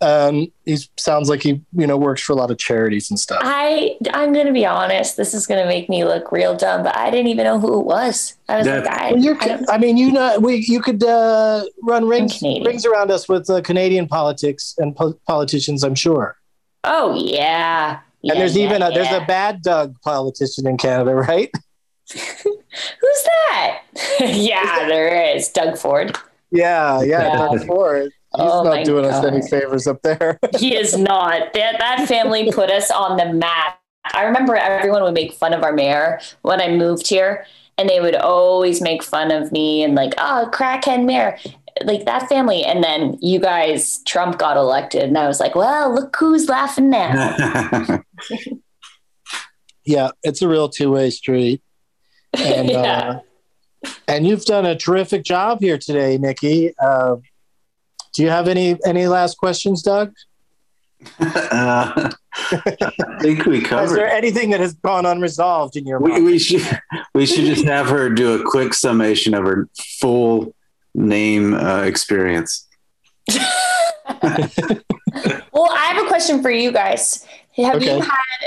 Um, he sounds like he you know works for a lot of charities and stuff. I I'm gonna be honest. This is gonna make me look real dumb, but I didn't even know who it was. I was Yeah. like, I, Well, I I mean, you know, we you could uh, run rings rings around us with uh, Canadian politics and po- politicians. I'm sure. oh yeah. Yeah, and there's yeah, even a, there's a bad Doug politician in Canada, right? Who's that? yeah, there is Doug Ford. Yeah, yeah, Yeah. Doug Ford. He's Oh not doing us any favors up there. He is not. That that family put us on the map. I remember everyone would make fun of our mayor when I moved here, and they would always make fun of me and like, oh, crackhead mayor. Like that family, and then you guys, Trump got elected, and I was like, well, look who's laughing now. yeah, it's a real two way street. And Yeah. uh, and you've done a terrific job here today, Nikki. Uh, do you have any any last questions, Doug? Uh, I think we covered. Is there anything that has gone unresolved in your We, mind? we should we should just have her do a quick summation of her full name uh, experience. well, I have a question for you guys. Have Okay. you had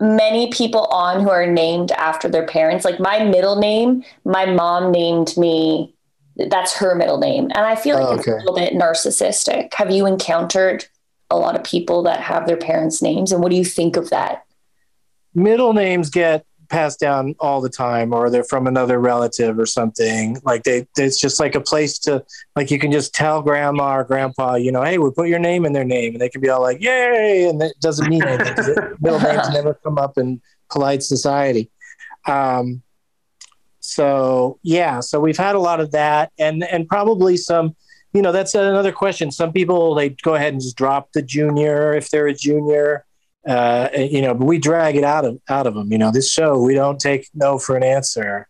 many people on who are named after their parents? Like my middle name, my mom named me. That's her middle name, and I feel like Oh, it's a little bit narcissistic. Have you encountered a lot of people that have their parents' names, and what do you think of that? Middle names get passed down all the time, or they're from another relative or something. Like they, it's just like a place to, like you can just tell grandma or grandpa, you know, hey, we put your name in their name, and they can be all like, yay, and it doesn't mean anything. middle names never come up in polite society. Um, so yeah, so we've had a lot of that, and and probably some. You know, that's another question. Some people they go ahead and just drop the junior if they're a junior. Uh, you know, but we drag it out of out of them. You know, this show we don't take no for an answer.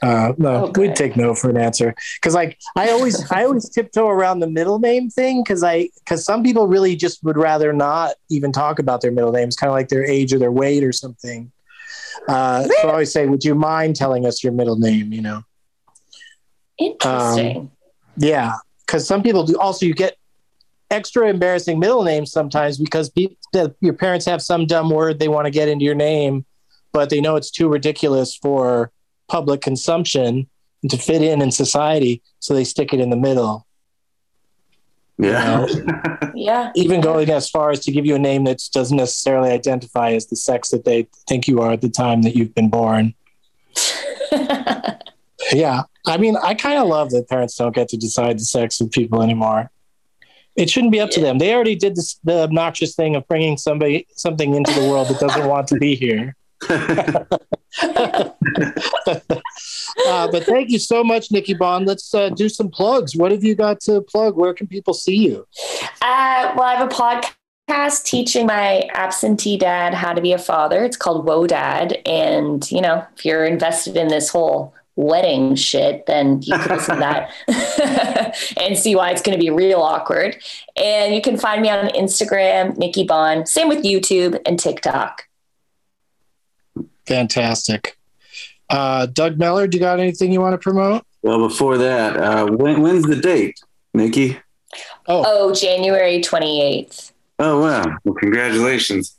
Uh, no, Okay. we'd take no for an answer because, like, I always I always tiptoe around the middle name thing because I because some people really just would rather not even talk about their middle names, kind of like their age or their weight or something. Uh, so I always say, "Would you mind telling us your middle name?" You know, Interesting. yeah, because some people do. Also, you get extra embarrassing middle names sometimes because pe- your parents have some dumb word they want to get into your name, but they know it's too ridiculous for public consumption to fit in in society, so they stick it in the middle. Yeah. yeah. Even going as far as to give you a name that doesn't necessarily identify as the sex that they think you are at the time that you've been born. Yeah. I mean, I kind of love that parents don't get to decide the sex of people anymore. It shouldn't be up to them. They already did this, the obnoxious thing of bringing somebody something into the world that doesn't want to be here. Uh, but thank you so much, Nikki Bon. Let's uh, do some plugs. What have you got to plug? Where can people see you? Uh, well, I have a podcast teaching my absentee dad how to be a father. It's called Whoa Dad. And, you know, if you're invested in this whole wedding shit, then you can listen to that and see why it's going to be real awkward. And you can find me on Instagram, Nikki Bon. Same with YouTube and TikTok. Fantastic. Uh, Doug Mellard, do you got anything you want to promote? well, before that, uh, when, when's the date, Nikki? Oh, January 28th. Oh wow! Well, congratulations.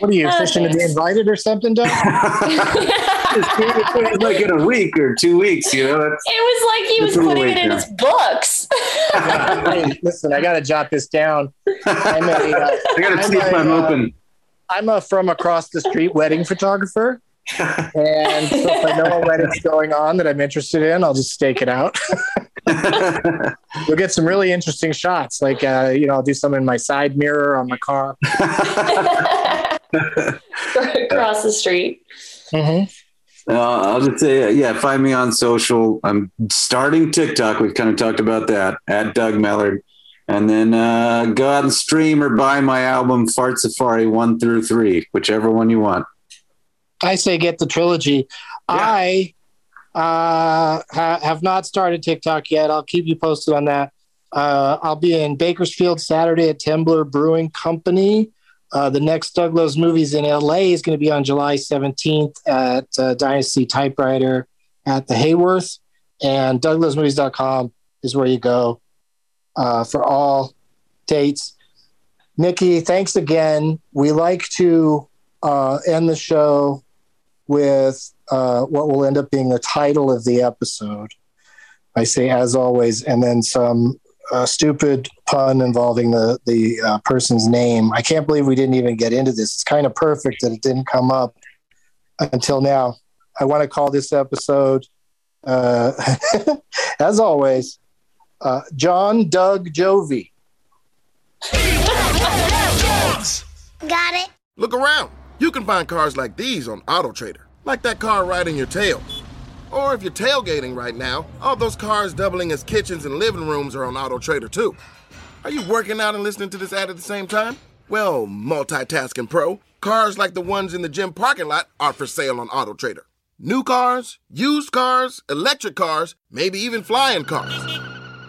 What are you, Oh, fishing to be invited or something, Doug? it's like in a week or two weeks, you know. That's, It was like he was That's a little putting it late in now. his books. Listen, I got to jot this down. I'm a, uh, I gotta keep my see if a, I'm uh, open. I'm a from across the street wedding photographer. And so if I know a wedding's going on that I'm interested in, I'll just stake it out. You'll get some really interesting shots. Like, uh, you know, I'll do some in my side mirror on my car. Across the street. Mm-hmm. Uh, I'll just say, yeah, find me on social. I'm starting TikTok. We've kind of talked about that at Doug Mellard. And then uh, go out and stream or buy my album Fart Safari one through three, whichever one you want. I say get the trilogy. Yeah. I uh, ha- have not started TikTok yet. I'll keep you posted on that. Uh, I'll be in Bakersfield Saturday at Temblor Brewing Company. Uh, the next Doug Loves Movies in LA is going to be on July 17th at uh, Dynasty Typewriter at the Hayworth. And DougLovesMovies.com is where you go uh, for all dates. Nikki, thanks again. We like to uh, end the show with uh, what will end up being the title of the episode. I say, as always, and then some a stupid pun involving the the uh, person's name. I can't believe we didn't even get into this. It's kind of perfect that it didn't come up until now. I want to call this episode, uh, as always, uh, Jon Doug Jovi. Got it. Look around. You can find cars like these on AutoTrader, like that car riding your tail. Or if you're tailgating right now, all those cars doubling as kitchens and living rooms are on Auto Trader too. Are you working out and listening to this ad at the same time? Well, multitasking pro, cars like the ones in the gym parking lot are for sale on Auto Trader. New cars, used cars, electric cars, maybe even flying cars.